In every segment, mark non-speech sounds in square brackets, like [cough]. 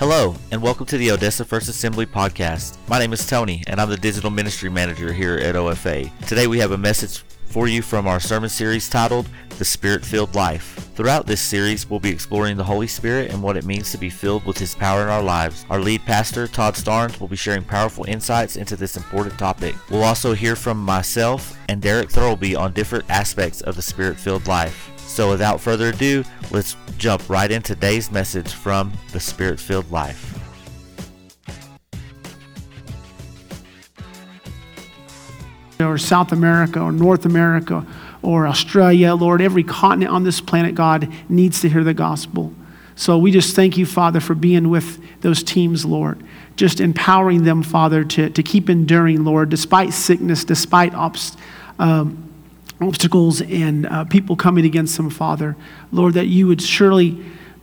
Hello, and welcome to the Odessa First Assembly podcast. My name is Tony, and I'm the digital ministry manager here at OFA. Today we have a message for you from our sermon series titled The Spirit Filled Life. Throughout this series, we'll be exploring the Holy Spirit and what it means to be filled with His power in our lives. Our lead pastor, Todd Starnes, will be sharing powerful insights into this important topic. We'll also hear from myself and Derek Thurlby on different aspects of the Spirit filled life. So, without further ado, let's jump right into today's message from the Spirit filled life. or South America or North America or Australia, Lord, every continent on this planet, God, needs to hear the gospel. So we just thank you, Father, for being with those teams, Lord. Just empowering them, Father, to, to keep enduring, Lord, despite sickness, despite obst- um, obstacles and uh, people coming against them, Father. Lord, that you would surely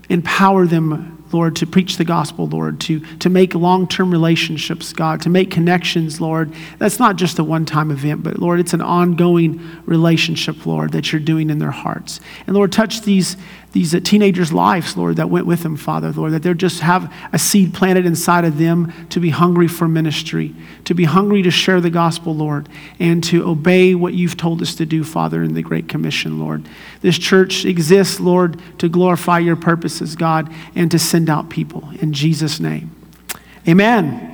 empower them Lord, to preach the gospel, Lord, to, to make long term relationships, God, to make connections, Lord. That's not just a one time event, but Lord, it's an ongoing relationship, Lord, that you're doing in their hearts. And Lord, touch these, these uh, teenagers' lives, Lord, that went with them, Father, Lord, that they just have a seed planted inside of them to be hungry for ministry, to be hungry to share the gospel, Lord, and to obey what you've told us to do, Father, in the Great Commission, Lord. This church exists, Lord, to glorify your purposes, God, and to send out people. In Jesus' name. Amen.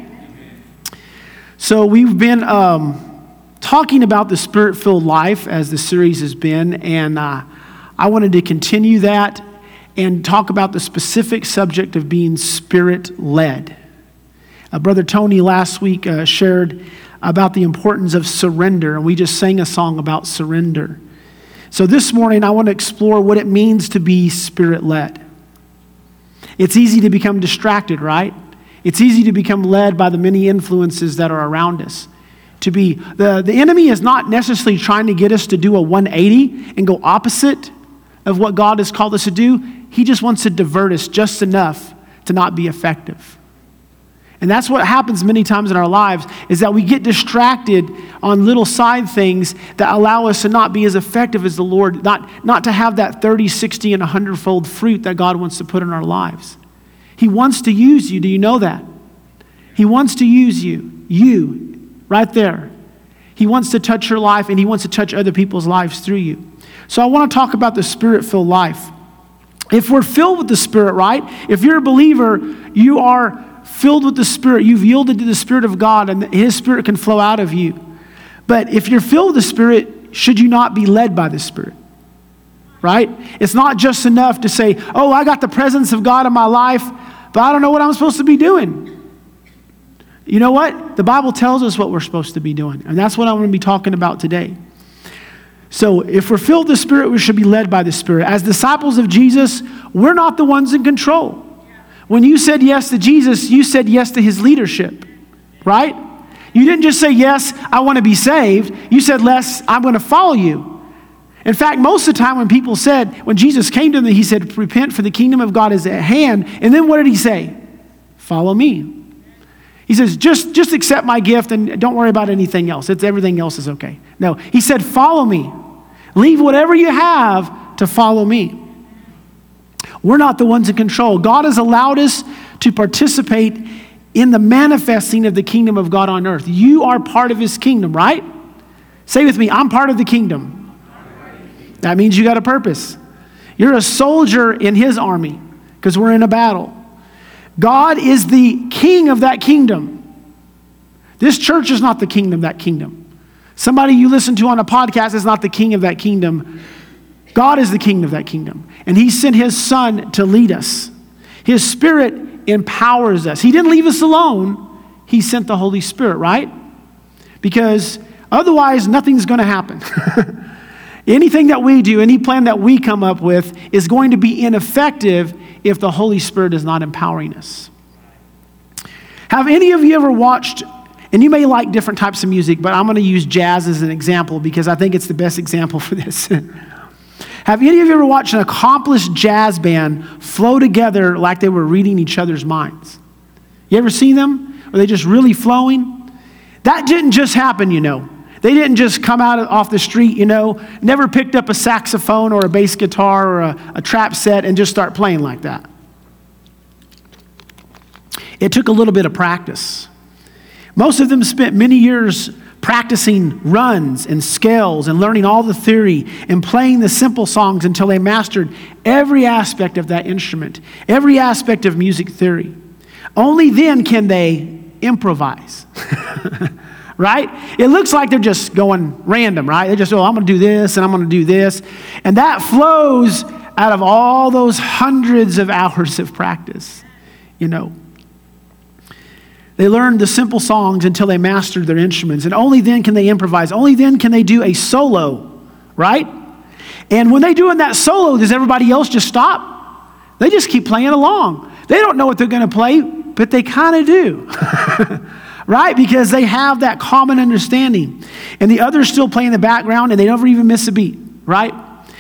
So we've been um, talking about the spirit filled life as the series has been, and uh, I wanted to continue that and talk about the specific subject of being spirit led. Uh, Brother Tony last week uh, shared about the importance of surrender, and we just sang a song about surrender. So this morning, I want to explore what it means to be spirit led. It's easy to become distracted, right? It's easy to become led by the many influences that are around us. To be the, the enemy is not necessarily trying to get us to do a 180 and go opposite of what God has called us to do. He just wants to divert us just enough to not be effective. And that's what happens many times in our lives is that we get distracted on little side things that allow us to not be as effective as the Lord, not, not to have that 30, 60, and 100 fold fruit that God wants to put in our lives. He wants to use you. Do you know that? He wants to use you. You, right there. He wants to touch your life and He wants to touch other people's lives through you. So I want to talk about the spirit filled life. If we're filled with the Spirit, right? If you're a believer, you are filled with the Spirit. You've yielded to the Spirit of God, and His Spirit can flow out of you. But if you're filled with the Spirit, should you not be led by the Spirit? Right? It's not just enough to say, oh, I got the presence of God in my life, but I don't know what I'm supposed to be doing. You know what? The Bible tells us what we're supposed to be doing, and that's what I'm going to be talking about today. So, if we're filled with the Spirit, we should be led by the Spirit. As disciples of Jesus, we're not the ones in control. When you said yes to Jesus, you said yes to his leadership, right? You didn't just say, Yes, I want to be saved. You said, Yes, I'm going to follow you. In fact, most of the time when people said, when Jesus came to them, he said, Repent, for the kingdom of God is at hand. And then what did he say? Follow me. He says, just, just accept my gift and don't worry about anything else. It's, everything else is okay. No, he said, Follow me. Leave whatever you have to follow me. We're not the ones in control. God has allowed us to participate in the manifesting of the kingdom of God on earth. You are part of his kingdom, right? Say with me, I'm part of the kingdom. That means you got a purpose. You're a soldier in his army because we're in a battle. God is the king of that kingdom. This church is not the kingdom, that kingdom. Somebody you listen to on a podcast is not the king of that kingdom. God is the king of that kingdom. And he sent his son to lead us. His spirit empowers us. He didn't leave us alone, he sent the Holy Spirit, right? Because otherwise, nothing's going to happen. [laughs] Anything that we do, any plan that we come up with, is going to be ineffective if the Holy Spirit is not empowering us. Have any of you ever watched and you may like different types of music, but I'm going to use jazz as an example because I think it's the best example for this. [laughs] Have any of you ever watched an accomplished jazz band flow together like they were reading each other's minds? You ever seen them? Are they just really flowing? That didn't just happen, you know. They didn't just come out off the street, you know, never picked up a saxophone or a bass guitar or a, a trap set and just start playing like that. it took a little bit of practice. Most of them spent many years practicing runs and scales and learning all the theory and playing the simple songs until they mastered every aspect of that instrument, every aspect of music theory. Only then can they improvise. [laughs] right? It looks like they're just going random, right? They just, oh, I'm going to do this and I'm going to do this. And that flows out of all those hundreds of hours of practice, you know. They learned the simple songs until they mastered their instruments, and only then can they improvise. Only then can they do a solo, right? And when they do in that solo, does everybody else just stop? They just keep playing along. They don't know what they're going to play, but they kind of do. [laughs] right? Because they have that common understanding. And the others still play in the background and they never even miss a beat, right?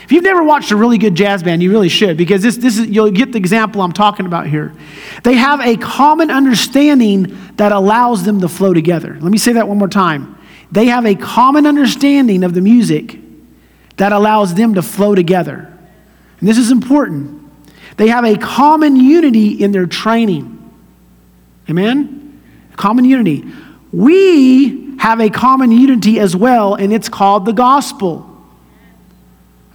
If you've never watched a really good jazz band, you really should, because this, this is, you'll get the example I'm talking about here. They have a common understanding that allows them to flow together. Let me say that one more time. They have a common understanding of the music that allows them to flow together. And this is important. They have a common unity in their training. Amen? Common unity. We have a common unity as well, and it's called the gospel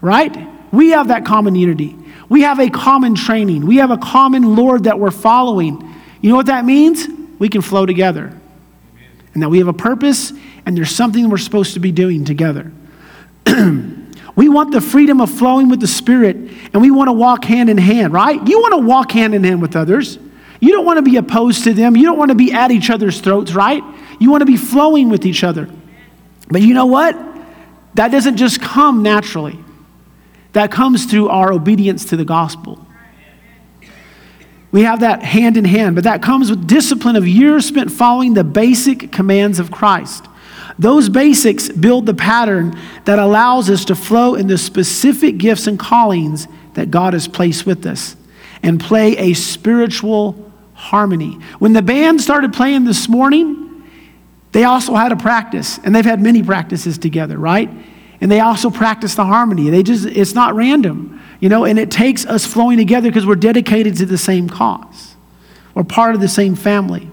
right? We have that common unity. We have a common training. We have a common Lord that we're following. You know what that means? We can flow together. Amen. And that we have a purpose and there's something we're supposed to be doing together. [clears throat] we want the freedom of flowing with the Spirit and we want to walk hand in hand, right? You want to walk hand in hand with others. You don't want to be opposed to them. You don't want to be at each other's throats, right? You want to be flowing with each other. But you know what? That doesn't just come naturally. That comes through our obedience to the gospel. We have that hand in hand, but that comes with discipline of years spent following the basic commands of Christ. Those basics build the pattern that allows us to flow in the specific gifts and callings that God has placed with us and play a spiritual harmony. When the band started playing this morning, they also had a practice, and they've had many practices together, right? And they also practice the harmony. They just, it's not random, you know, and it takes us flowing together because we're dedicated to the same cause. We're part of the same family.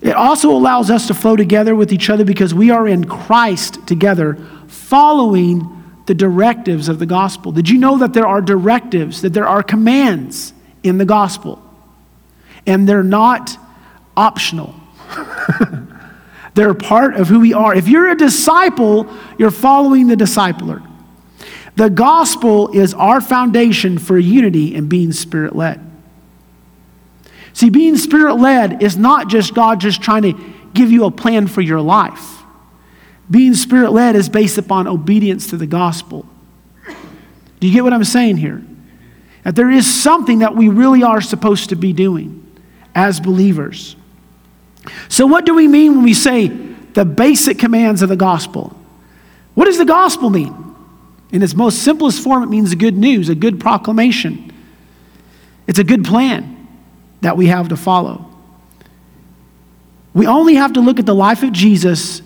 It also allows us to flow together with each other because we are in Christ together, following the directives of the gospel. Did you know that there are directives, that there are commands in the gospel? And they're not optional. They're part of who we are. If you're a disciple, you're following the discipler. The gospel is our foundation for unity and being spirit led. See, being spirit led is not just God just trying to give you a plan for your life. Being spirit led is based upon obedience to the gospel. Do you get what I'm saying here? That there is something that we really are supposed to be doing as believers. So, what do we mean when we say the basic commands of the gospel? What does the gospel mean? In its most simplest form, it means good news, a good proclamation. It's a good plan that we have to follow. We only have to look at the life of Jesus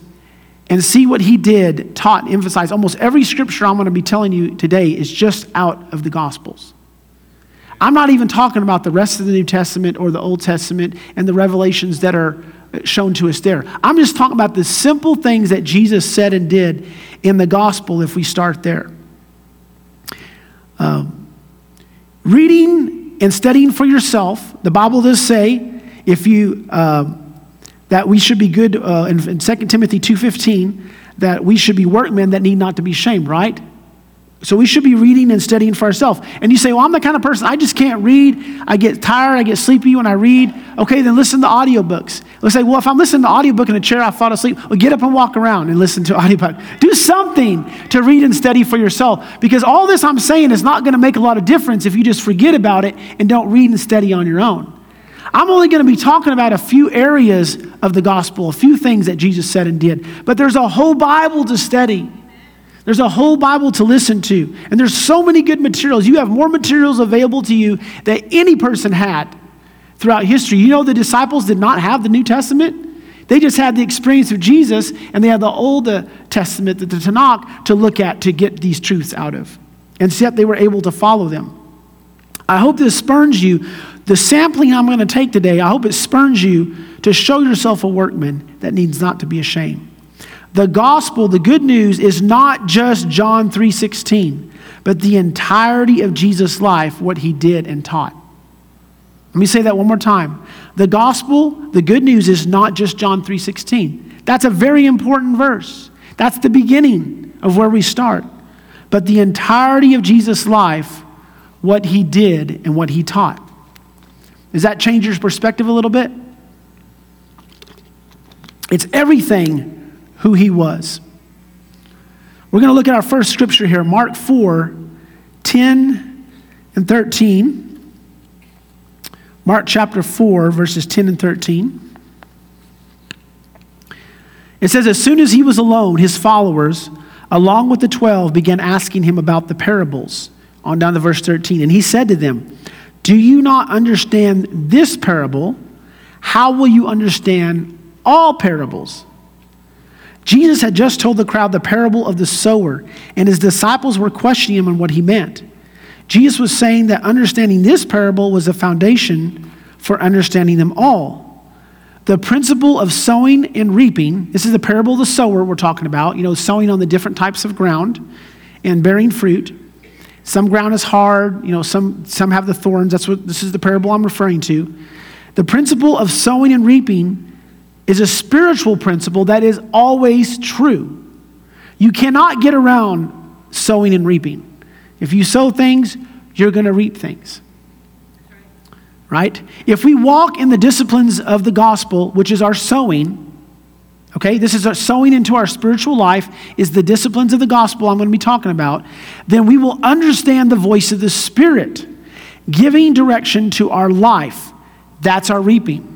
and see what he did, taught, emphasized. Almost every scripture I'm going to be telling you today is just out of the Gospels. I'm not even talking about the rest of the New Testament or the Old Testament and the revelations that are shown to us there. I'm just talking about the simple things that Jesus said and did in the gospel if we start there. Um, reading and studying for yourself, the Bible does say if you uh, that we should be good uh, in, in 2 Timothy 2:15 that we should be workmen that need not to be shamed, right? So we should be reading and studying for ourselves. And you say, Well, I'm the kind of person, I just can't read. I get tired, I get sleepy when I read. Okay, then listen to audiobooks. Let's say, Well, if I'm listening to audiobook in a chair, I fall asleep. Well, get up and walk around and listen to [laughs] audiobook. Do something to read and study for yourself. Because all this I'm saying is not going to make a lot of difference if you just forget about it and don't read and study on your own. I'm only going to be talking about a few areas of the gospel, a few things that Jesus said and did. But there's a whole Bible to study. There's a whole Bible to listen to. And there's so many good materials. You have more materials available to you that any person had throughout history. You know, the disciples did not have the New Testament. They just had the experience of Jesus, and they had the Old Testament, the Tanakh, to look at to get these truths out of. And yet they were able to follow them. I hope this spurns you The sampling I'm going to take today, I hope it spurns you to show yourself a workman that needs not to be ashamed. The gospel, the good news is not just John 3:16, but the entirety of Jesus' life, what he did and taught. Let me say that one more time. The gospel, the good news is not just John 3:16. That's a very important verse. That's the beginning of where we start. But the entirety of Jesus' life, what he did and what he taught. Does that change your perspective a little bit? It's everything who he was. We're going to look at our first scripture here, Mark 4 10 and 13. Mark chapter 4, verses 10 and 13. It says, As soon as he was alone, his followers, along with the twelve, began asking him about the parables. On down to verse 13. And he said to them, Do you not understand this parable? How will you understand all parables? Jesus had just told the crowd the parable of the sower, and his disciples were questioning him on what he meant. Jesus was saying that understanding this parable was a foundation for understanding them all. The principle of sowing and reaping, this is the parable of the sower we're talking about, you know, sowing on the different types of ground and bearing fruit. Some ground is hard, you know, some, some have the thorns. That's what this is the parable I'm referring to. The principle of sowing and reaping is a spiritual principle that is always true. You cannot get around sowing and reaping. If you sow things, you're going to reap things right? If we walk in the disciplines of the gospel, which is our sowing, okay, this is our sowing into our spiritual life, is the disciplines of the gospel I'm going to be talking about, then we will understand the voice of the Spirit giving direction to our life. That's our reaping.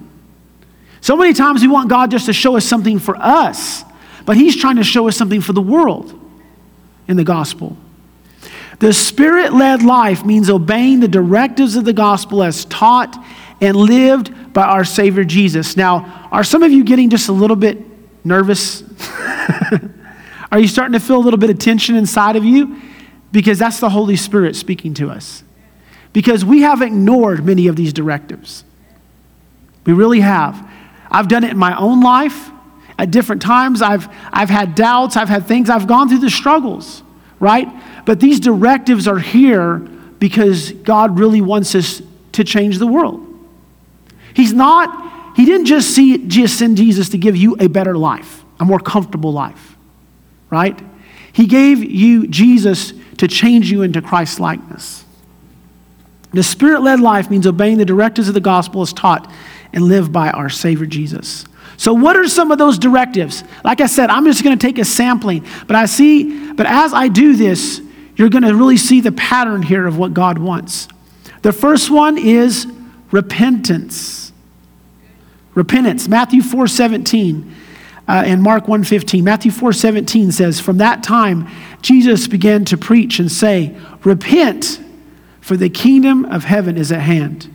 So many times we want God just to show us something for us, but He's trying to show us something for the world in the gospel. The spirit led life means obeying the directives of the gospel as taught and lived by our Savior Jesus. Now, are some of you getting just a little bit nervous? [laughs] are you starting to feel a little bit of tension inside of you? Because that's the Holy Spirit speaking to us. Because we have ignored many of these directives. We really have. I've done it in my own life. At different times, I've, I've had doubts, I've had things, I've gone through the struggles, right? But these directives are here because God really wants us to change the world. He's not, He didn't just, see, just send Jesus to give you a better life, a more comfortable life, right? He gave you Jesus to change you into Christ likeness. The spirit led life means obeying the directives of the gospel as taught and live by our Savior Jesus. So, what are some of those directives? Like I said, I'm just going to take a sampling, but I see, but as I do this, you're going to really see the pattern here of what God wants. The first one is repentance. Repentance. Matthew 4 17 uh, and Mark 1 15. Matthew 4 17 says, From that time, Jesus began to preach and say, Repent, for the kingdom of heaven is at hand.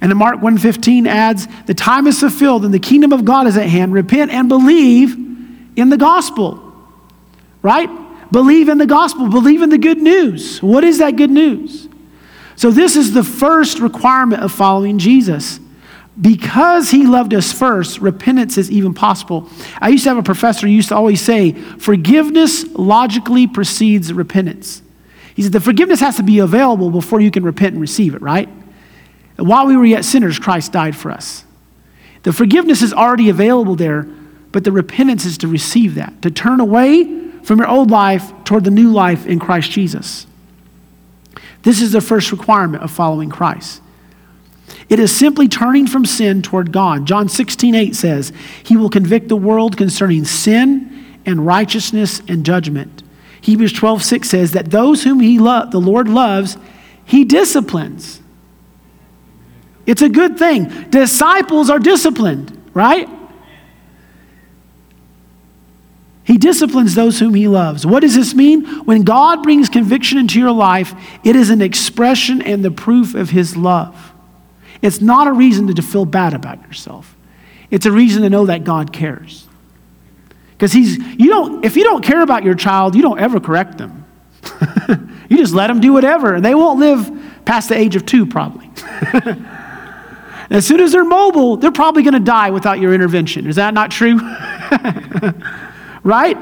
And in Mark 1:15 adds, "The time is fulfilled and the kingdom of God is at hand. Repent and believe in the gospel." Right? Believe in the gospel, believe in the good news. What is that good news? So, this is the first requirement of following Jesus. Because he loved us first, repentance is even possible. I used to have a professor who used to always say, forgiveness logically precedes repentance. He said, the forgiveness has to be available before you can repent and receive it, right? While we were yet sinners, Christ died for us. The forgiveness is already available there, but the repentance is to receive that, to turn away from your old life toward the new life in Christ Jesus. This is the first requirement of following Christ. It is simply turning from sin toward God. John 16, 8 says, He will convict the world concerning sin and righteousness and judgment. Hebrews 12, 6 says that those whom he lo- the Lord loves, He disciplines. It's a good thing. Disciples are disciplined, right? He disciplines those whom he loves. What does this mean? When God brings conviction into your life, it is an expression and the proof of his love. It's not a reason to feel bad about yourself. It's a reason to know that God cares. Because he's you don't if you don't care about your child, you don't ever correct them. [laughs] you just let them do whatever, and they won't live past the age of two, probably. [laughs] As soon as they're mobile, they're probably going to die without your intervention. Is that not true? [laughs] right?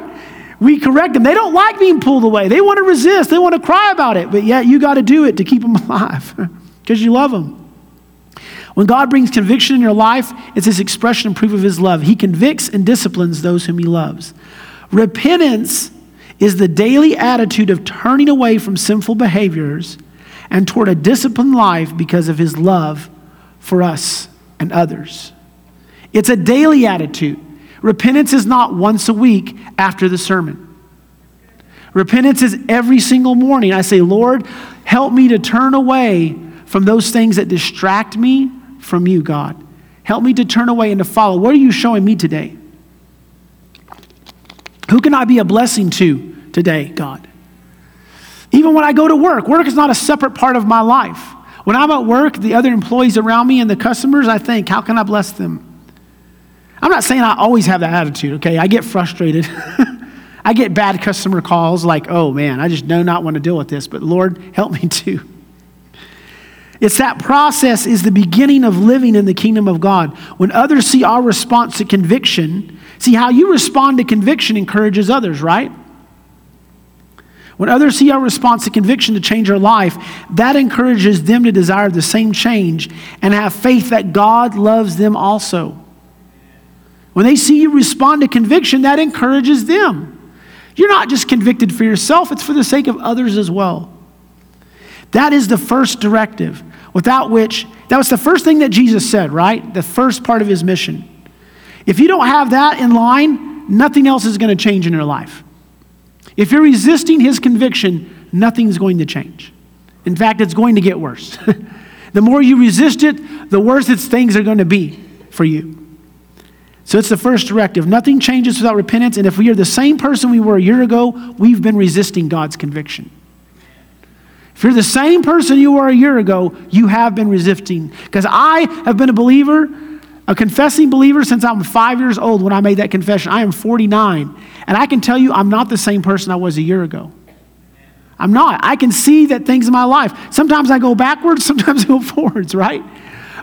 We correct them. They don't like being pulled away. They want to resist. They want to cry about it. But yet you got to do it to keep them [laughs] alive because you love them. When God brings conviction in your life, it's his expression and proof of his love. He convicts and disciplines those whom he loves. Repentance is the daily attitude of turning away from sinful behaviors and toward a disciplined life because of his love for us and others. It's a daily attitude. Repentance is not once a week after the sermon. Repentance is every single morning. I say, Lord, help me to turn away from those things that distract me from you, God. Help me to turn away and to follow. What are you showing me today? Who can I be a blessing to today, God? Even when I go to work, work is not a separate part of my life. When I'm at work, the other employees around me and the customers, I think, how can I bless them? I'm not saying I always have that attitude, okay? I get frustrated. [laughs] I get bad customer calls like, oh man, I just do not want to deal with this, but Lord, help me too. It's that process is the beginning of living in the kingdom of God. When others see our response to conviction, see how you respond to conviction encourages others, right? When others see our response to conviction to change our life, that encourages them to desire the same change and have faith that God loves them also. When they see you respond to conviction, that encourages them. You're not just convicted for yourself, it's for the sake of others as well. That is the first directive, without which, that was the first thing that Jesus said, right? The first part of his mission. If you don't have that in line, nothing else is going to change in your life. If you're resisting his conviction, nothing's going to change. In fact, it's going to get worse. [laughs] the more you resist it, the worse its things are going to be for you. So it's the first directive. Nothing changes without repentance. And if we are the same person we were a year ago, we've been resisting God's conviction. If you're the same person you were a year ago, you have been resisting. Because I have been a believer, a confessing believer since I'm five years old when I made that confession. I am 49. And I can tell you, I'm not the same person I was a year ago. I'm not. I can see that things in my life. Sometimes I go backwards, [laughs] sometimes I go forwards, right?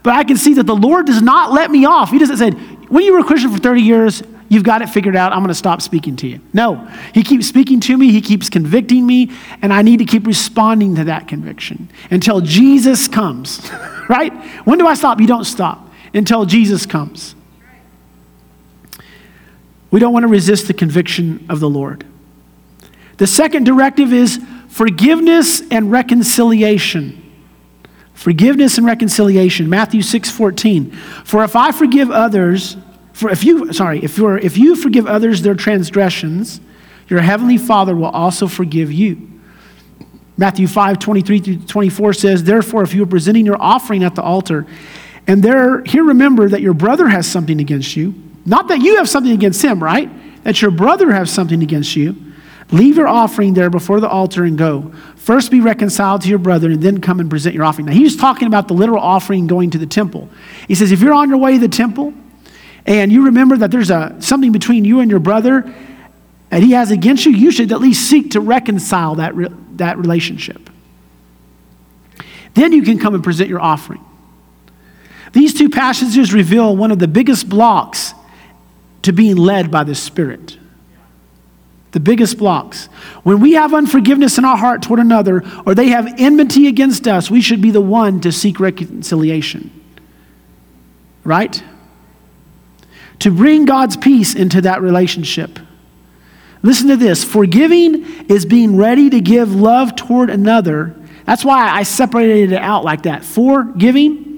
But I can see that the Lord does not let me off. He doesn't say, when you were a Christian for 30 years, you've got it figured out. I'm going to stop speaking to you. No, He keeps speaking to me. He keeps convicting me, and I need to keep responding to that conviction until Jesus comes, [laughs] right? When do I stop? You don't stop until Jesus comes. We don't want to resist the conviction of the Lord. The second directive is forgiveness and reconciliation. Forgiveness and reconciliation. Matthew 6 14. For if I forgive others, for if you, sorry, if, you're, if you forgive others their transgressions, your heavenly Father will also forgive you. Matthew 5 23 through 24 says, Therefore, if you are presenting your offering at the altar, and there, here remember that your brother has something against you, not that you have something against him, right? That your brother has something against you. Leave your offering there before the altar and go. First be reconciled to your brother and then come and present your offering. Now, he's talking about the literal offering going to the temple. He says, if you're on your way to the temple and you remember that there's a, something between you and your brother that he has against you, you should at least seek to reconcile that, re- that relationship. Then you can come and present your offering. These two passages reveal one of the biggest blocks to being led by the Spirit the biggest blocks. When we have unforgiveness in our heart toward another, or they have enmity against us, we should be the one to seek reconciliation. Right? To bring God's peace into that relationship. Listen to this forgiving is being ready to give love toward another. That's why I separated it out like that. Forgiving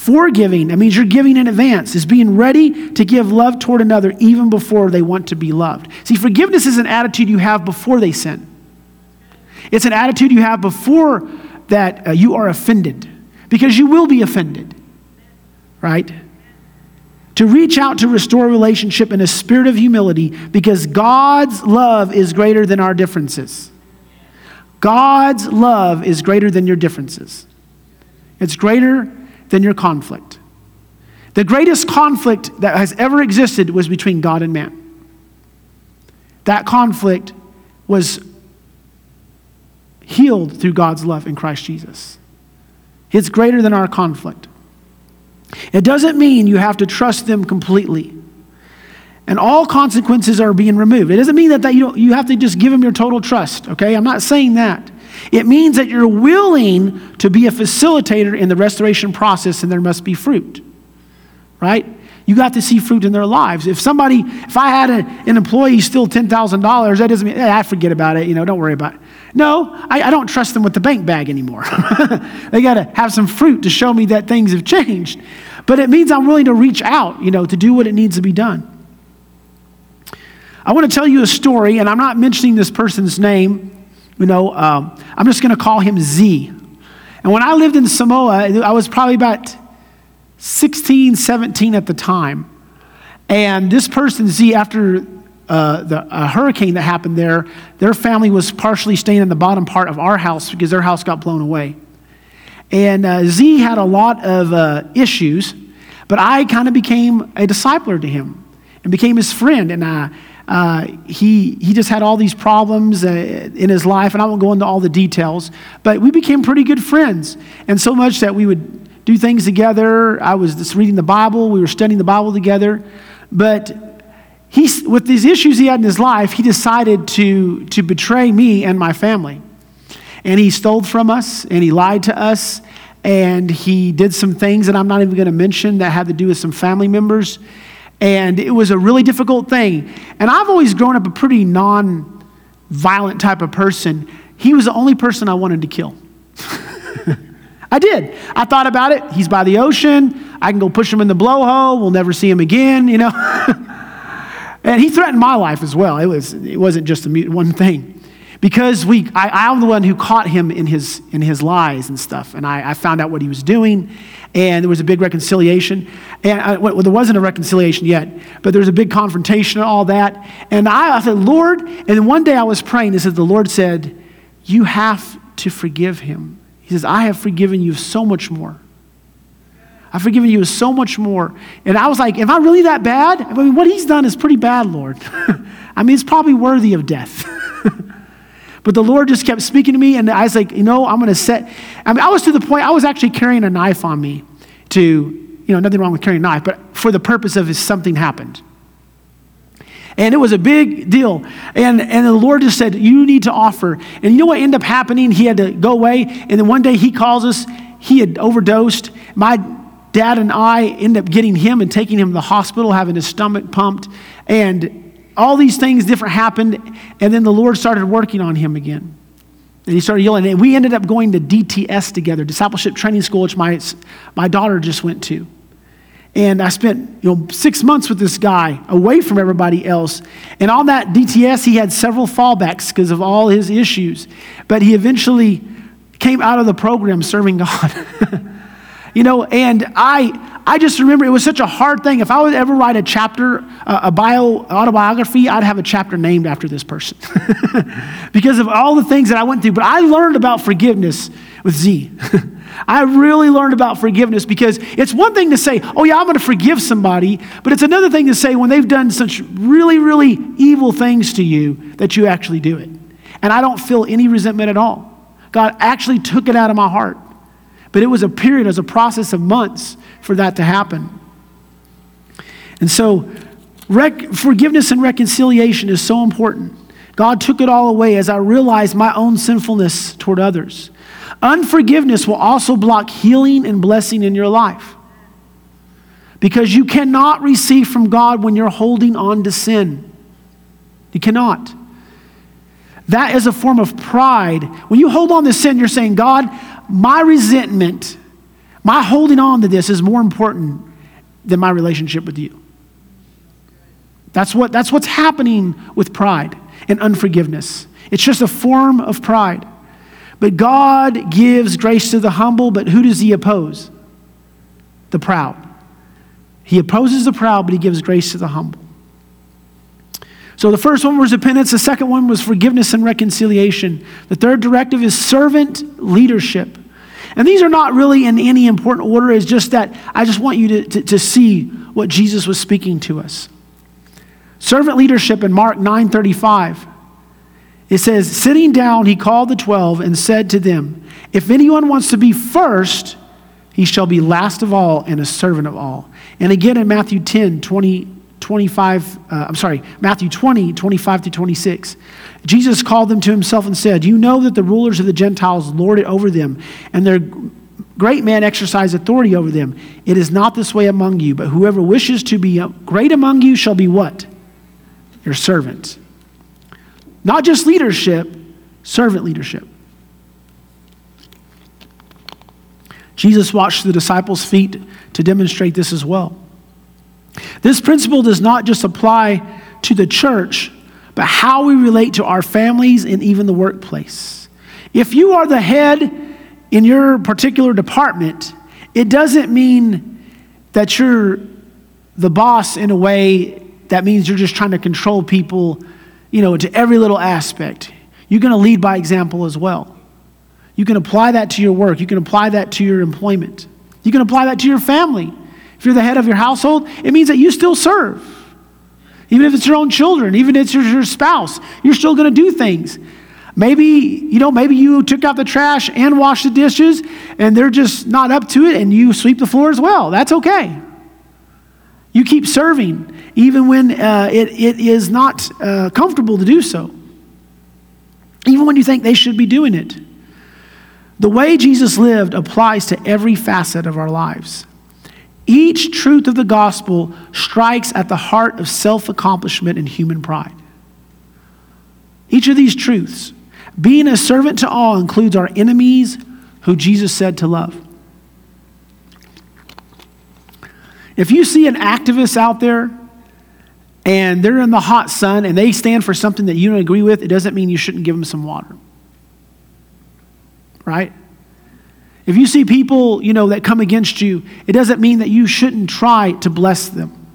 Forgiving, that means you're giving in advance, is being ready to give love toward another even before they want to be loved. See, forgiveness is an attitude you have before they sin. It's an attitude you have before that uh, you are offended, because you will be offended, right? To reach out to restore a relationship in a spirit of humility, because God's love is greater than our differences. God's love is greater than your differences. It's greater than your conflict. The greatest conflict that has ever existed was between God and man. That conflict was healed through God's love in Christ Jesus. It's greater than our conflict. It doesn't mean you have to trust them completely. And all consequences are being removed. It doesn't mean that, that you, you have to just give them your total trust, okay? I'm not saying that. It means that you're willing to be a facilitator in the restoration process and there must be fruit, right? You got to see fruit in their lives. If somebody, if I had a, an employee steal $10,000, that doesn't mean, I forget about it, you know, don't worry about it. No, I, I don't trust them with the bank bag anymore. [laughs] they got to have some fruit to show me that things have changed. But it means I'm willing to reach out, you know, to do what it needs to be done. I want to tell you a story, and I'm not mentioning this person's name. You know, um, I'm just going to call him Z. And when I lived in Samoa, I was probably about 16, 17 at the time. And this person, Z, after uh, the a hurricane that happened there, their family was partially staying in the bottom part of our house because their house got blown away. And uh, Z had a lot of uh, issues, but I kind of became a discipler to him and became his friend. And uh, uh, he, he just had all these problems uh, in his life, and I won't go into all the details, but we became pretty good friends. And so much that we would do things together. I was just reading the Bible, we were studying the Bible together. But he, with these issues he had in his life, he decided to, to betray me and my family. And he stole from us, and he lied to us, and he did some things that I'm not even going to mention that had to do with some family members. And it was a really difficult thing. And I've always grown up a pretty non violent type of person. He was the only person I wanted to kill. [laughs] I did. I thought about it. He's by the ocean. I can go push him in the blowhole. We'll never see him again, you know. [laughs] and he threatened my life as well. It, was, it wasn't just one thing. Because we, I, am the one who caught him in his, in his lies and stuff. And I, I found out what he was doing and there was a big reconciliation. And I, well, there wasn't a reconciliation yet, but there was a big confrontation and all that. And I, I said, Lord, and then one day I was praying, and said, the Lord said, You have to forgive him. He says, I have forgiven you so much more. I've forgiven you so much more. And I was like, Am I really that bad? I mean, what he's done is pretty bad, Lord. [laughs] I mean, it's probably worthy of death. [laughs] But the Lord just kept speaking to me, and I was like, you know, I'm going to set. I mean, I was to the point, I was actually carrying a knife on me to, you know, nothing wrong with carrying a knife, but for the purpose of if something happened. And it was a big deal. And, and the Lord just said, You need to offer. And you know what ended up happening? He had to go away. And then one day he calls us. He had overdosed. My dad and I ended up getting him and taking him to the hospital, having his stomach pumped. And all these things different happened, and then the Lord started working on him again. And he started yelling. And we ended up going to DTS together, discipleship training school, which my, my daughter just went to. And I spent you know, six months with this guy away from everybody else. And on that DTS, he had several fallbacks because of all his issues. But he eventually came out of the program serving God. [laughs] you know, and I, I just remember it was such a hard thing. If I would ever write a chapter, a bio autobiography, I'd have a chapter named after this person [laughs] because of all the things that I went through. But I learned about forgiveness with Z. [laughs] I really learned about forgiveness because it's one thing to say, oh, yeah, I'm going to forgive somebody, but it's another thing to say when they've done such really, really evil things to you that you actually do it. And I don't feel any resentment at all. God actually took it out of my heart. But it was a period, it was a process of months for that to happen. And so, rec- forgiveness and reconciliation is so important. God took it all away as I realized my own sinfulness toward others. Unforgiveness will also block healing and blessing in your life. Because you cannot receive from God when you're holding on to sin. You cannot. That is a form of pride. When you hold on to sin, you're saying, God, my resentment, my holding on to this is more important than my relationship with you. That's, what, that's what's happening with pride and unforgiveness. It's just a form of pride. But God gives grace to the humble, but who does He oppose? The proud. He opposes the proud, but He gives grace to the humble. So the first one was repentance, the second one was forgiveness and reconciliation. The third directive is servant leadership. And these are not really in any important order, it's just that I just want you to, to, to see what Jesus was speaking to us. Servant leadership in Mark 9:35. It says, sitting down, he called the twelve and said to them, If anyone wants to be first, He shall be last of all and a servant of all. And again in Matthew 10, 20, 25, uh, I'm sorry, Matthew 20, 25 to 26. Jesus called them to himself and said, You know that the rulers of the Gentiles lord it over them, and their great men exercise authority over them. It is not this way among you, but whoever wishes to be great among you shall be what? Your servant. Not just leadership, servant leadership. Jesus washed the disciples' feet to demonstrate this as well. This principle does not just apply to the church, but how we relate to our families and even the workplace. If you are the head in your particular department, it doesn't mean that you're the boss in a way that means you're just trying to control people, you know, to every little aspect. You're going to lead by example as well. You can apply that to your work. You can apply that to your employment. You can apply that to your family. If you're the head of your household, it means that you still serve. Even if it's your own children, even if it's your, spouse, you're still going to do things. Maybe, you know, maybe you took out the trash and washed the dishes and they're just not up to it and you sweep the floor as well. That's okay. You keep serving even when uh, it, it is not uh, comfortable to do so, even when you think they should be doing it. The way Jesus lived applies to every facet of our lives. Each truth of the gospel strikes at the heart of self accomplishment and human pride. Each of these truths, being a servant to all, includes our enemies who Jesus said to love. If you see an activist out there and they're in the hot sun and they stand for something that you don't agree with, it doesn't mean you shouldn't give them some water. Right? If you see people, you know, that come against you, it doesn't mean that you shouldn't try to bless them.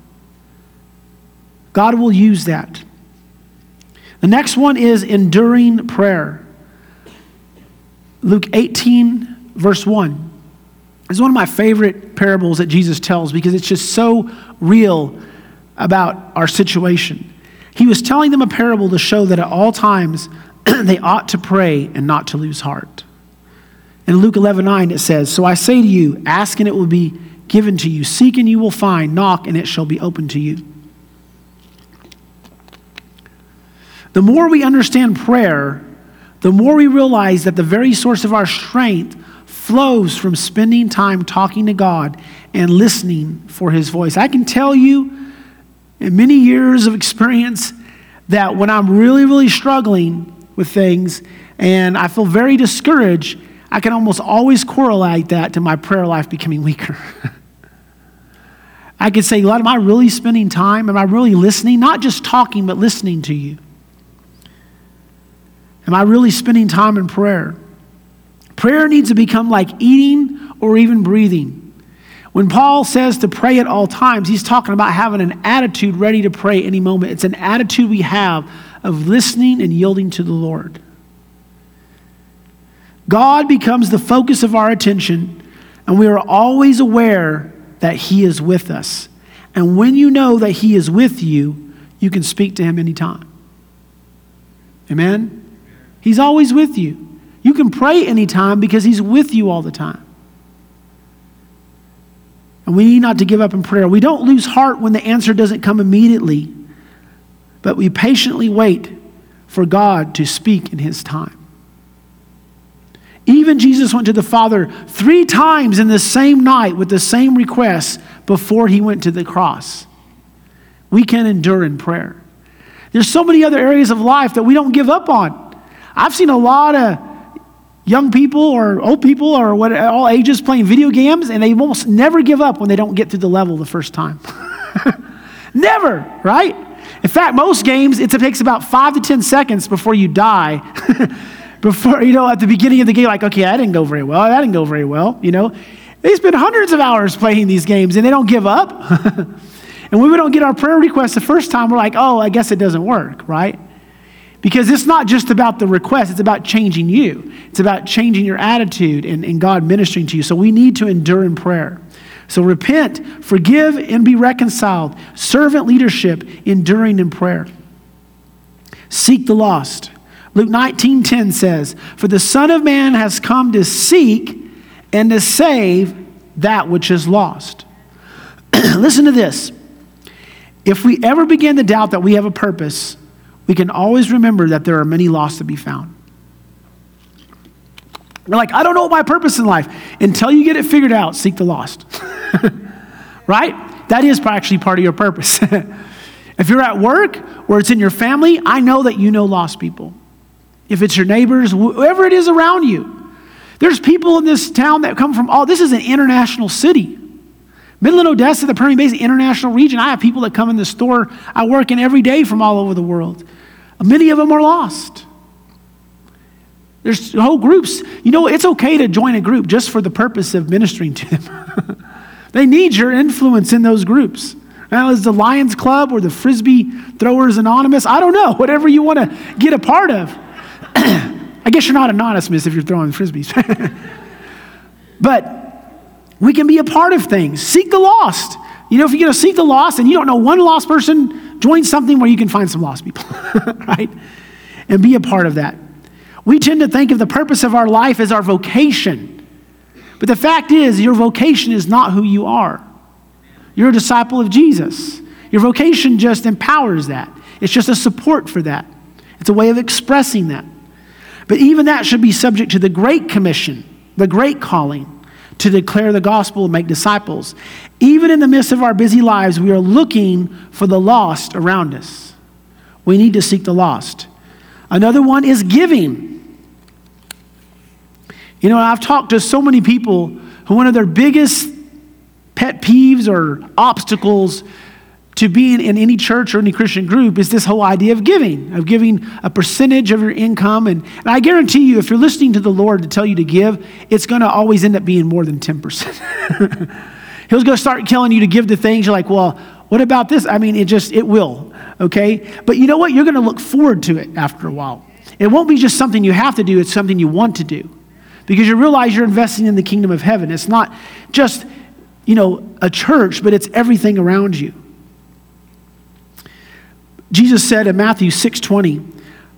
God will use that. The next one is enduring prayer. Luke 18, verse 1. is one of my favorite parables that Jesus tells because it's just so real about our situation. He was telling them a parable to show that at all times [clears throat] they ought to pray and not to lose heart. In Luke 11 9, it says, So I say to you, ask and it will be given to you, seek and you will find, knock and it shall be opened to you. The more we understand prayer, the more we realize that the very source of our strength flows from spending time talking to God and listening for His voice. I can tell you, in many years of experience, that when I'm really, really struggling with things and I feel very discouraged, I can almost always correlate that to my prayer life becoming weaker. [laughs] I could say, God, am I really spending time? Am I really listening? Not just talking, but listening to you. Am I really spending time in prayer? Prayer needs to become like eating or even breathing. When Paul says to pray at all times, he's talking about having an attitude ready to pray any moment. It's an attitude we have of listening and yielding to the Lord. God becomes the focus of our attention, and we are always aware that He is with us. And when you know that He is with you, you can speak to Him anytime. Amen? He's always with you. You can pray anytime because He's with you all the time. And we need not to give up in prayer. We don't lose heart when the answer doesn't come immediately, but we patiently wait for God to speak in His time. Even Jesus went to the Father three times in the same night with the same request before he went to the cross. We can endure in prayer. There's so many other areas of life that we don't give up on. I've seen a lot of young people or old people or what, all ages playing video games, and they almost never give up when they don't get through the level the first time. [laughs] never, right? In fact, most games, it takes about five to 10 seconds before you die [laughs] before, you know, at the beginning of the game, like, okay, that didn't go very well. That didn't go very well, you know. They spend hundreds of hours playing these games and they don't give up. [laughs] and when we don't get our prayer request the first time, we're like, oh, I guess it doesn't work, right? Because it's not just about the request, it's about changing you. It's about changing your attitude and, and God ministering to you. So we need to endure in prayer. So repent, forgive, and be reconciled. Servant leadership, enduring in prayer. Seek the lost. Luke 19:10 says, "For the Son of Man has come to seek and to save that which is lost. [clears throat] Listen to this. If we ever begin to doubt that we have a purpose, we can always remember that there are many lost to be found. We're like, I don't know my purpose in life. Until you get it figured out, seek the lost. [laughs] right? That is actually part of your purpose. [laughs] if you're at work or it's in your family, I know that you know lost people. If it's your neighbors, whoever it is around you. There's people in this town that come from all, this is an international city. Midland, Odessa, the Permian Basin International Region. I have people that come in the store I work in every day from all over the world. Many of them are lost. There's whole groups. You know, it's okay to join a group just for the purpose of ministering to them. [laughs] they need your influence in those groups. Now, is the Lions Club or the Frisbee Throwers Anonymous? I don't know. [laughs] Whatever you want to get a part of. [clears throat] I guess you're not anonymous if you're throwing frisbees. [laughs] but we can be a part of things. Seek the lost. You know, if you're going to seek the lost and you don't know one lost person, join something where you can find some lost people, [laughs] right? And be a part of that. We tend to think of the purpose of our life as our vocation. But the fact is, your vocation is not who you are. You're a disciple of Jesus. Your vocation just empowers that, it's just a support for that, it's a way of expressing that. But even that should be subject to the Great Commission, the Great Calling to declare the gospel and make disciples. Even in the midst of our busy lives, we are looking for the lost around us. We need to seek the lost. Another one is giving. You know, I've talked to so many people who one of their biggest pet peeves or obstacles to being in any church or any Christian group is this whole idea of giving, of giving a percentage of your income. And, and I guarantee you, if you're listening to the Lord to tell you to give, it's going to always end up being more than 10%. He's going to start telling you to give to things. You're like, well, what about this? I mean, it just, it will, okay? But you know what? You're going to look forward to it after a while. It won't be just something you have to do, it's something you want to do. Because you realize you're investing in the kingdom of heaven. It's not just, you know, a church, but it's everything around you. Jesus said in Matthew 6:20,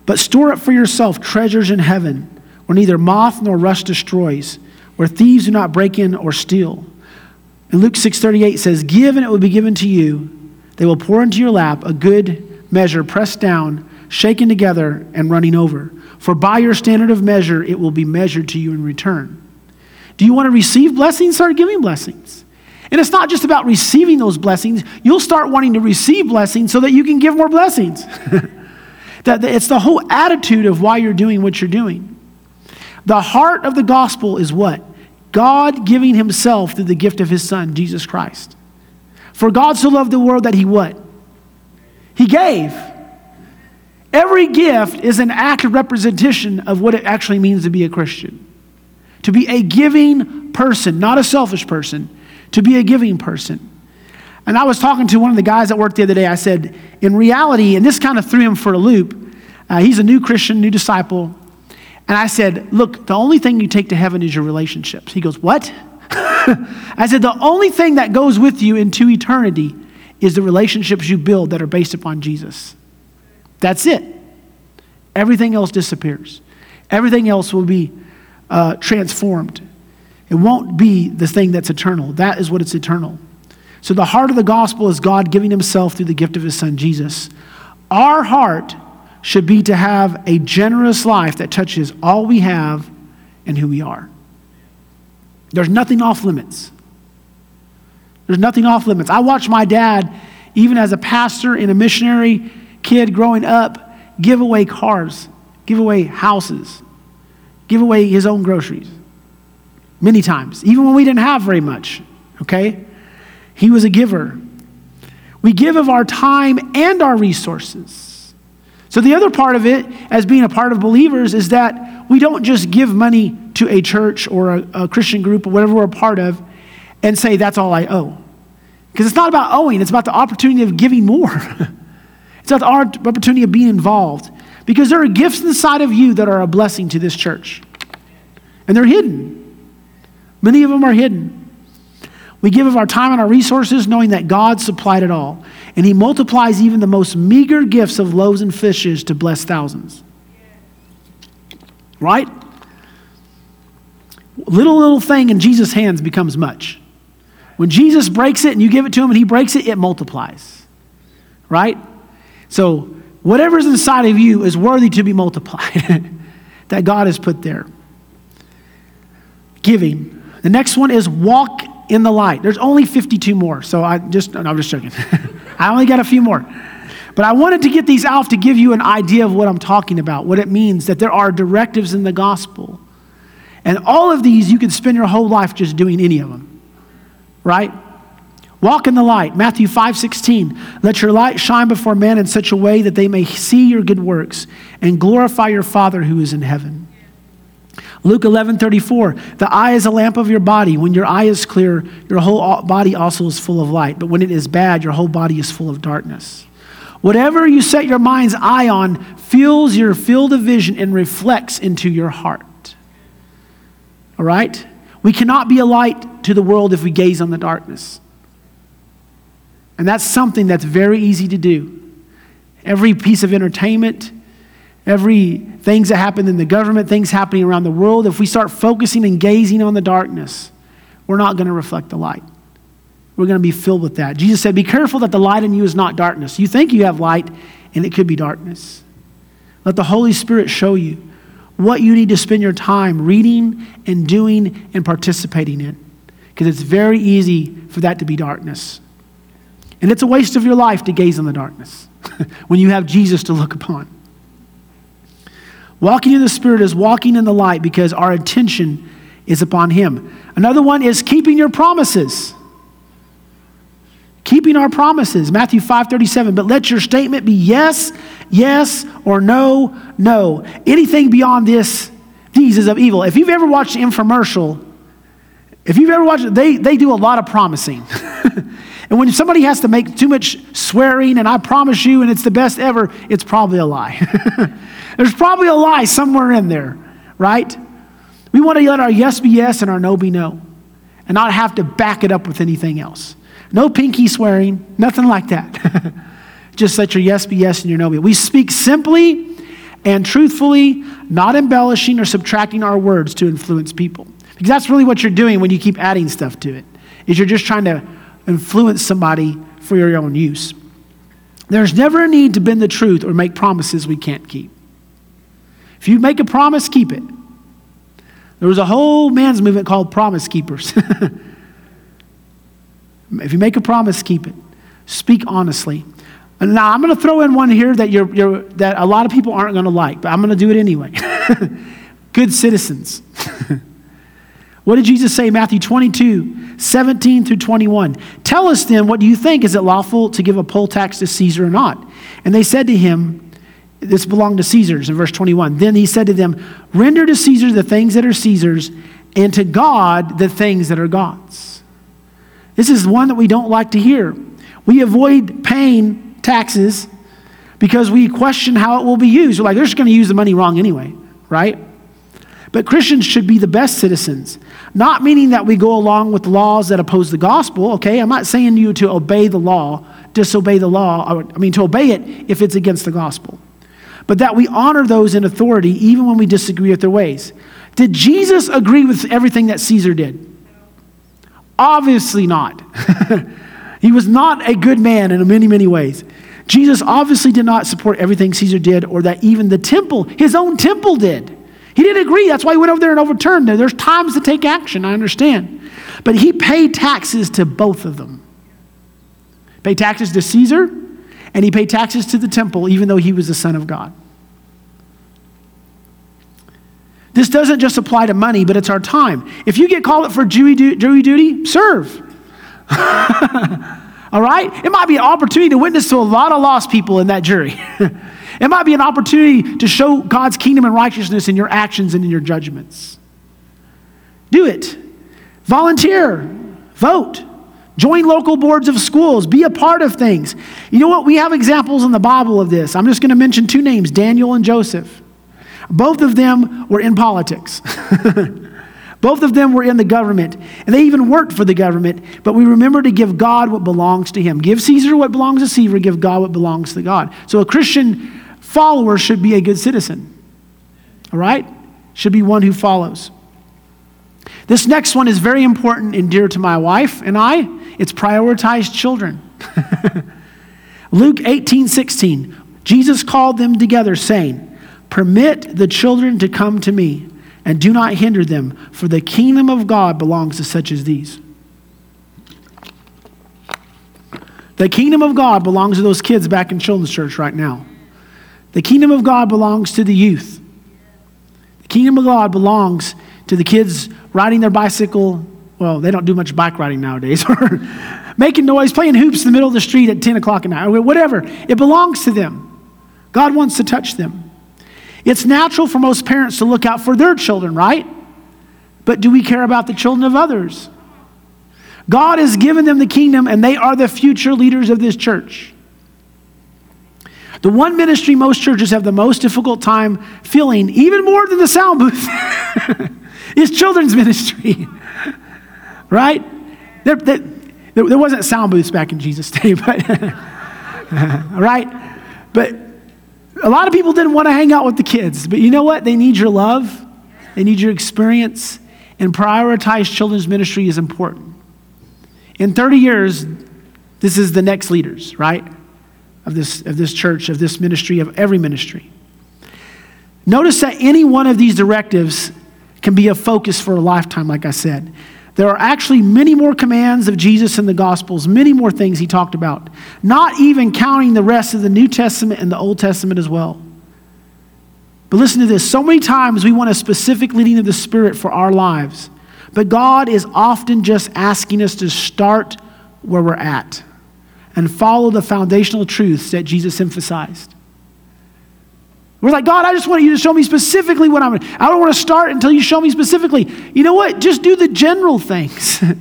"But store up for yourself treasures in heaven, where neither moth nor rust destroys, where thieves do not break in or steal." And Luke 6:38 says, "Give and it will be given to you. They will pour into your lap a good measure pressed down, shaken together and running over. For by your standard of measure it will be measured to you in return." Do you want to receive blessings? Start giving blessings. And it's not just about receiving those blessings. You'll start wanting to receive blessings so that you can give more blessings. [laughs] that it's the whole attitude of why you're doing what you're doing. The heart of the gospel is what? God giving himself through the gift of his son, Jesus Christ. For God so loved the world that he what? He gave. Every gift is an act of representation of what it actually means to be a Christian. To be a giving person, not a selfish person to be a giving person. And I was talking to one of the guys at work the other day. I said, in reality, and this kind of threw him for a loop. Uh, he's a new Christian, new disciple. And I said, Look, the only thing you take to heaven is your relationships. He goes, What? [laughs] I said, The only thing that goes with you into eternity is the relationships you build that are based upon Jesus. That's it. Everything else disappears, everything else will be uh, transformed. It won't be the thing that's eternal. That is what it's eternal. So, the heart of the gospel is God giving himself through the gift of his son, Jesus. Our heart should be to have a generous life that touches all we have and who we are. There's nothing off limits. There's nothing off limits. I watched my dad, even as a pastor and a missionary kid growing up, give away cars, give away houses, give away his own groceries many times, even when we didn't have very much, okay? He was a giver. We give of our time and our resources. So, the other part of it, as being a part of believers, is that we don't just give money to a church or a, a Christian group or whatever we're a part of and say, that's all I owe. Because it's not about owing, it's about the opportunity of giving more. [laughs] it's about the opportunity of being involved. Because there are gifts inside of you that are a blessing to this church, and they're hidden. Many of them are hidden. We give of our time and our resources knowing that God supplied it all. And He multiplies even the most meager gifts of loaves and fishes to bless thousands. Right? Little, little thing in Jesus' hands becomes much. When Jesus breaks it and you give it to him and he breaks it, it multiplies. Right? So, whatever's inside of you is worthy to be multiplied [laughs] that God has put there. Giving. The next one is walk in the light. There's only 52 more, so I just, no, I'm just joking. [laughs] I only got a few more. But I wanted to get these out to give you an idea of what I'm talking about, what it means that there are directives in the gospel. And all of these, you can spend your whole life just doing any of them, right? Walk in the light. Matthew 5 16. Let your light shine before men in such a way that they may see your good works and glorify your Father who is in heaven. Luke 11 34. The eye is a lamp of your body. When your eye is clear, your whole body also is full of light. But when it is bad, your whole body is full of darkness. Whatever you set your mind's eye on fills your field of vision and reflects into your heart. All right? We cannot be a light to the world if we gaze on the darkness. And that's something that's very easy to do. Every piece of entertainment, every things that happen in the government, things happening around the world, if we start focusing and gazing on the darkness, we're not going to reflect the light. We're going to be filled with that. Jesus said, Be careful that the light in you is not darkness. You think you have light, and it could be darkness. Let the Holy Spirit show you what you need to spend your time reading and doing and participating in. Because it's very easy for that to be darkness. And it's a waste of your life to gaze on the darkness [laughs] when you have Jesus to look upon. Walking in the Spirit is walking in the light because our attention is upon Him. Another one is keeping your promises. Keeping our promises. Matthew 5 37. But let your statement be yes, yes, or no, no. Anything beyond this, these is of evil. If you've ever watched an infomercial, if you've ever watched, they, they do a lot of promising. [laughs] And when somebody has to make too much swearing, and I promise you, and it's the best ever, it's probably a lie. [laughs] There's probably a lie somewhere in there, right? We want to let our yes be yes and our no be no, and not have to back it up with anything else. No pinky swearing, nothing like that. [laughs] Just let your yes be yes and your no be. We speak simply and truthfully, not embellishing or subtracting our words to influence people. Because that's really what you're doing when you keep adding stuff to it. Is you're just trying to influence somebody for your own use. There's never a need to bend the truth or make promises we can't keep. If you make a promise, keep it. There was a whole man's movement called Promise Keepers. [laughs] if you make a promise, keep it. Speak honestly. Now I'm going to throw in one here that, you're, you're, that a lot of people aren't going to like, but I'm going to do it anyway. [laughs] Good citizens. [laughs] What did Jesus say? Matthew 22, 17 through 21. Tell us then, what do you think? Is it lawful to give a poll tax to Caesar or not? And they said to him, This belonged to Caesar's in verse 21. Then he said to them, Render to Caesar the things that are Caesar's, and to God the things that are God's. This is one that we don't like to hear. We avoid paying taxes because we question how it will be used. We're like, they're just going to use the money wrong anyway, right? But Christians should be the best citizens, not meaning that we go along with laws that oppose the gospel, okay? I'm not saying you to obey the law, disobey the law, I mean, to obey it if it's against the gospel. But that we honor those in authority even when we disagree with their ways. Did Jesus agree with everything that Caesar did? Obviously not. [laughs] he was not a good man in many, many ways. Jesus obviously did not support everything Caesar did or that even the temple, his own temple, did. He didn't agree. That's why he went over there and overturned it. There's times to take action, I understand. But he paid taxes to both of them. Paid taxes to Caesar, and he paid taxes to the temple, even though he was the Son of God. This doesn't just apply to money, but it's our time. If you get called up for jury, jury duty, serve. [laughs] All right? It might be an opportunity to witness to a lot of lost people in that jury. [laughs] It might be an opportunity to show God's kingdom and righteousness in your actions and in your judgments. Do it. Volunteer. Vote. Join local boards of schools. Be a part of things. You know what? We have examples in the Bible of this. I'm just going to mention two names Daniel and Joseph. Both of them were in politics. [laughs] Both of them were in the government, and they even worked for the government. But we remember to give God what belongs to Him. Give Caesar what belongs to Caesar, give God what belongs to God. So a Christian follower should be a good citizen. All right? Should be one who follows. This next one is very important and dear to my wife and I. It's prioritize children. [laughs] Luke 18 16. Jesus called them together, saying, Permit the children to come to me, and do not hinder them, for the kingdom of God belongs to such as these. The kingdom of God belongs to those kids back in children's church right now. The kingdom of God belongs to the youth. The kingdom of God belongs to the kids riding their bicycle. Well, they don't do much bike riding nowadays, [laughs] or making noise, playing hoops in the middle of the street at 10 o'clock at night, whatever. It belongs to them. God wants to touch them. It's natural for most parents to look out for their children, right? But do we care about the children of others? God has given them the kingdom, and they are the future leaders of this church. The one ministry most churches have the most difficult time filling, even more than the sound booth, [laughs] is children's [laughs] ministry. right? There, there, there, wasn't sound booths back in Jesus' day, [laughs] but, [laughs] right? But a lot of people didn't want to hang out with the kids. But you know what? They need your love, they need your experience, and prioritize children's ministry is important. In 30 years, this is the next leaders, right? of this, of this church, of this ministry, of every ministry. Notice that any one of these directives can be a focus for a lifetime, like I said. There are actually many more commands of Jesus in the Gospels, many more things he talked about, not even counting the rest of the New Testament and the Old Testament as well. But listen to this so many times we want a specific leading of the Spirit for our lives, but God is often just asking us to start where we're at and follow the foundational truths that Jesus emphasized. We're like, God, I just want you to show me specifically what I'm. I don't want to start until you show me specifically. You know what? Just do the general things. [laughs] and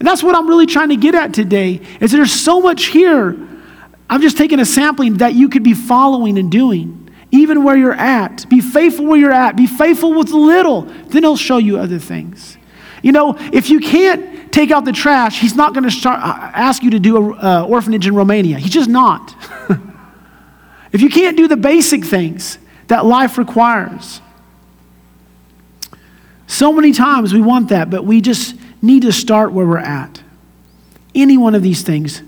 that's what I'm really trying to get at today. Is there's so much here. I'm just taking a sampling that you could be following and doing, even where you're at. Be faithful where you're at. Be faithful with little. Then He'll show you other things. You know, if you can't take out the trash, he's not going to start, uh, ask you to do an uh, orphanage in Romania. He's just not. [laughs] if you can't do the basic things that life requires, so many times we want that, but we just need to start where we're at. Any one of these things.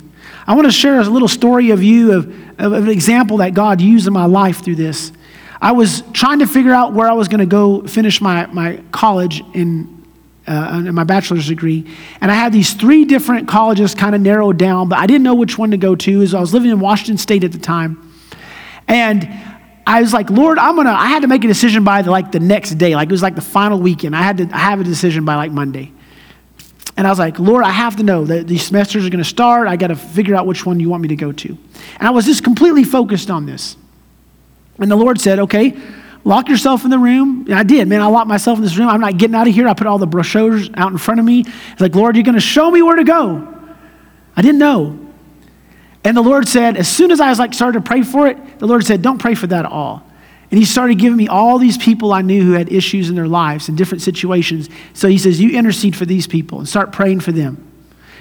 I want to share a little story of you, of, of, of an example that God used in my life through this. I was trying to figure out where I was going to go finish my, my college in uh, my bachelor's degree. And I had these three different colleges kind of narrowed down, but I didn't know which one to go to. As I was living in Washington State at the time. And I was like, Lord, I'm gonna, I had to make a decision by the, like the next day. Like it was like the final weekend. I had to have a decision by like Monday. And I was like, Lord, I have to know that these semesters are gonna start. I gotta figure out which one you want me to go to. And I was just completely focused on this. And the Lord said, okay, Lock yourself in the room. And I did, man. I locked myself in this room. I'm not getting out of here. I put all the brochures out in front of me. It's like, Lord, you're to show me where to go. I didn't know. And the Lord said, as soon as I was like started to pray for it, the Lord said, don't pray for that at all. And he started giving me all these people I knew who had issues in their lives and different situations. So he says, You intercede for these people and start praying for them.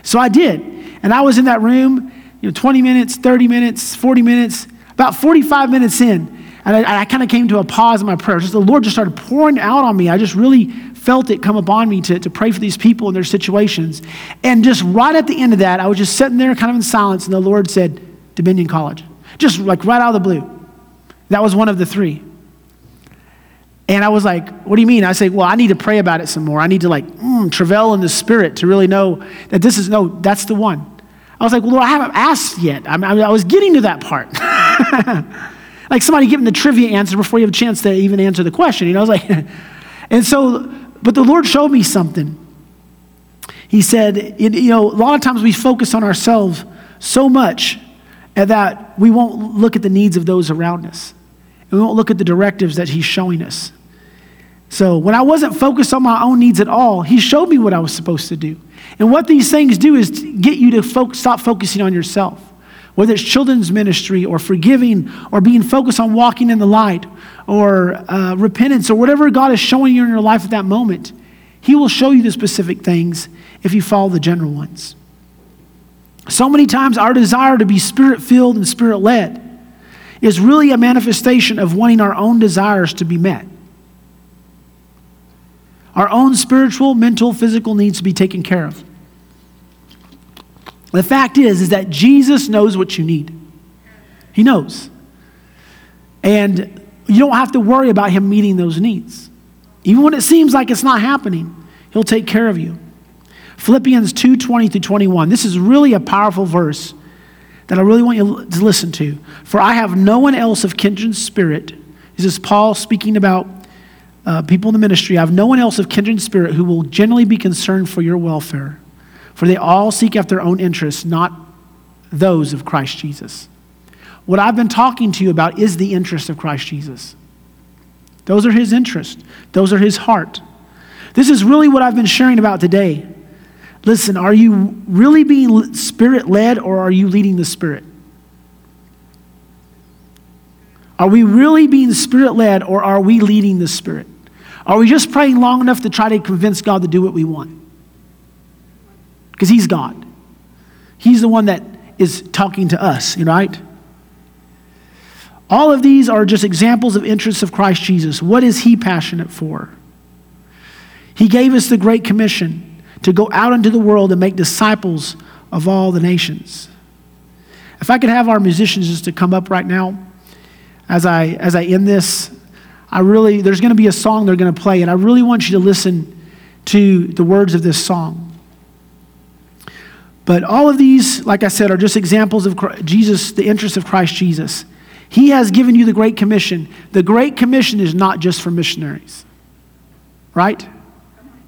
So I did. And I was in that room, you know, 20 minutes, 30 minutes, 40 minutes, about 45 minutes in. And I, I kind of came to a pause in my prayer. Just the Lord just started pouring out on me. I just really felt it come upon me to, to pray for these people in their situations. And just right at the end of that, I was just sitting there kind of in silence, and the Lord said, Dominion College. Just like right out of the blue. That was one of the three. And I was like, what do you mean? I say, well, I need to pray about it some more. I need to like mm, in the spirit to really know that this is, no, that's the one. I was like, well, Lord, I haven't asked yet. I, mean, I was getting to that part. [laughs] like somebody giving the trivia answer before you have a chance to even answer the question. You know, I was like, [laughs] and so, but the Lord showed me something. He said, you know, a lot of times we focus on ourselves so much that we won't look at the needs of those around us. And we won't look at the directives that He's showing us. So when I wasn't focused on my own needs at all, He showed me what I was supposed to do. And what these things do is get you to fo- stop focusing on yourself whether it's children's ministry or forgiving or being focused on walking in the light or uh, repentance or whatever God is showing you in your life at that moment, He will show you the specific things if you follow the general ones. So many times, our desire to be spirit filled and spirit led is really a manifestation of wanting our own desires to be met. Our own spiritual, mental, physical needs to be taken care of. The fact is, is that Jesus knows what you need. He knows. And you don't have to worry about him meeting those needs. Even when it seems like it's not happening, he'll take care of you. Philippians 2 20 through 21. This is really a powerful verse that I really want you to listen to. For I have no one else of kindred spirit. This is Paul speaking about uh, people in the ministry. I have no one else of kindred spirit who will generally be concerned for your welfare. For they all seek after their own interests, not those of Christ Jesus. What I've been talking to you about is the interest of Christ Jesus. Those are his interests, those are his heart. This is really what I've been sharing about today. Listen, are you really being spirit led or are you leading the spirit? Are we really being spirit led or are we leading the spirit? Are we just praying long enough to try to convince God to do what we want? Because He's God. He's the one that is talking to us, right? All of these are just examples of interests of Christ Jesus. What is He passionate for? He gave us the Great Commission to go out into the world and make disciples of all the nations. If I could have our musicians just to come up right now as I, as I end this, I really, there's going to be a song they're going to play, and I really want you to listen to the words of this song. But all of these, like I said, are just examples of Christ, Jesus, the interest of Christ Jesus. He has given you the Great Commission. The Great Commission is not just for missionaries, right?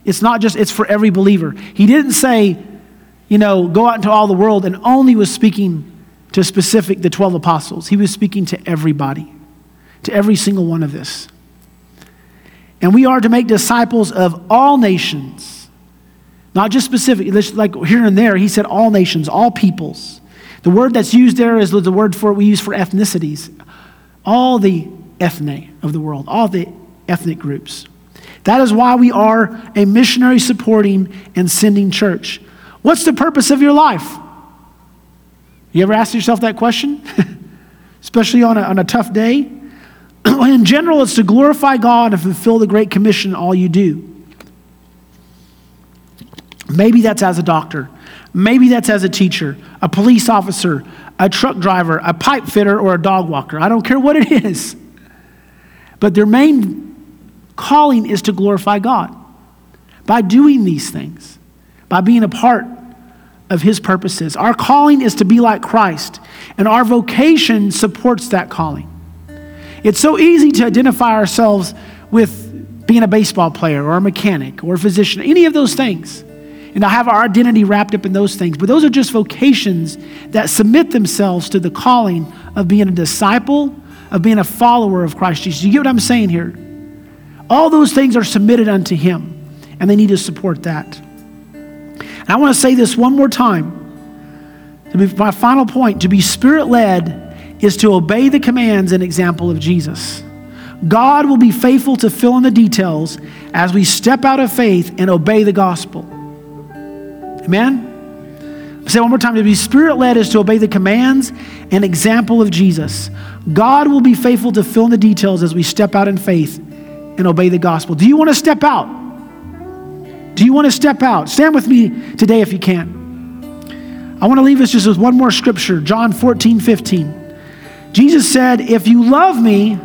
It's not just, it's for every believer. He didn't say, you know, go out into all the world and only was speaking to specific, the 12 apostles. He was speaking to everybody, to every single one of this. And we are to make disciples of all nations not just specific, like here and there, he said all nations, all peoples. The word that's used there is the word for we use for ethnicities. All the ethne of the world, all the ethnic groups. That is why we are a missionary supporting and sending church. What's the purpose of your life? You ever ask yourself that question? [laughs] Especially on a, on a tough day? [clears throat] In general, it's to glorify God and fulfill the Great Commission all you do. Maybe that's as a doctor. Maybe that's as a teacher, a police officer, a truck driver, a pipe fitter, or a dog walker. I don't care what it is. But their main calling is to glorify God by doing these things, by being a part of His purposes. Our calling is to be like Christ, and our vocation supports that calling. It's so easy to identify ourselves with being a baseball player or a mechanic or a physician, any of those things and I have our identity wrapped up in those things. But those are just vocations that submit themselves to the calling of being a disciple, of being a follower of Christ Jesus. You get what I'm saying here? All those things are submitted unto Him, and they need to support that. And I want to say this one more time. My final point to be spirit led is to obey the commands and example of Jesus. God will be faithful to fill in the details as we step out of faith and obey the gospel. Amen? say one more time to be spirit led is to obey the commands and example of Jesus. God will be faithful to fill in the details as we step out in faith and obey the gospel. Do you want to step out? Do you want to step out? Stand with me today if you can. I want to leave us just with one more scripture John 14, 15. Jesus said, If you love me,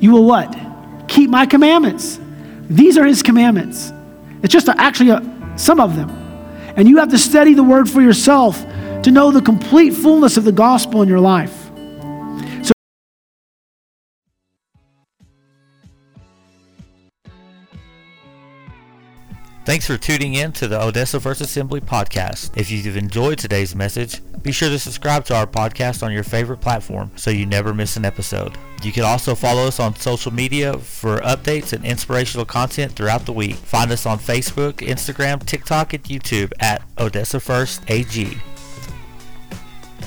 you will what? Keep my commandments. These are his commandments. It's just actually a, some of them. And you have to study the word for yourself to know the complete fullness of the gospel in your life. Thanks for tuning in to the Odessa First Assembly podcast. If you've enjoyed today's message, be sure to subscribe to our podcast on your favorite platform so you never miss an episode. You can also follow us on social media for updates and inspirational content throughout the week. Find us on Facebook, Instagram, TikTok, and YouTube at Odessa First AG.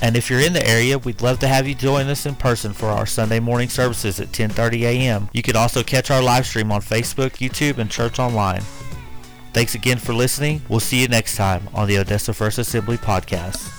And if you're in the area, we'd love to have you join us in person for our Sunday morning services at 10:30 a.m. You can also catch our live stream on Facebook, YouTube, and Church Online. Thanks again for listening. We'll see you next time on the Odessa First Assembly podcast.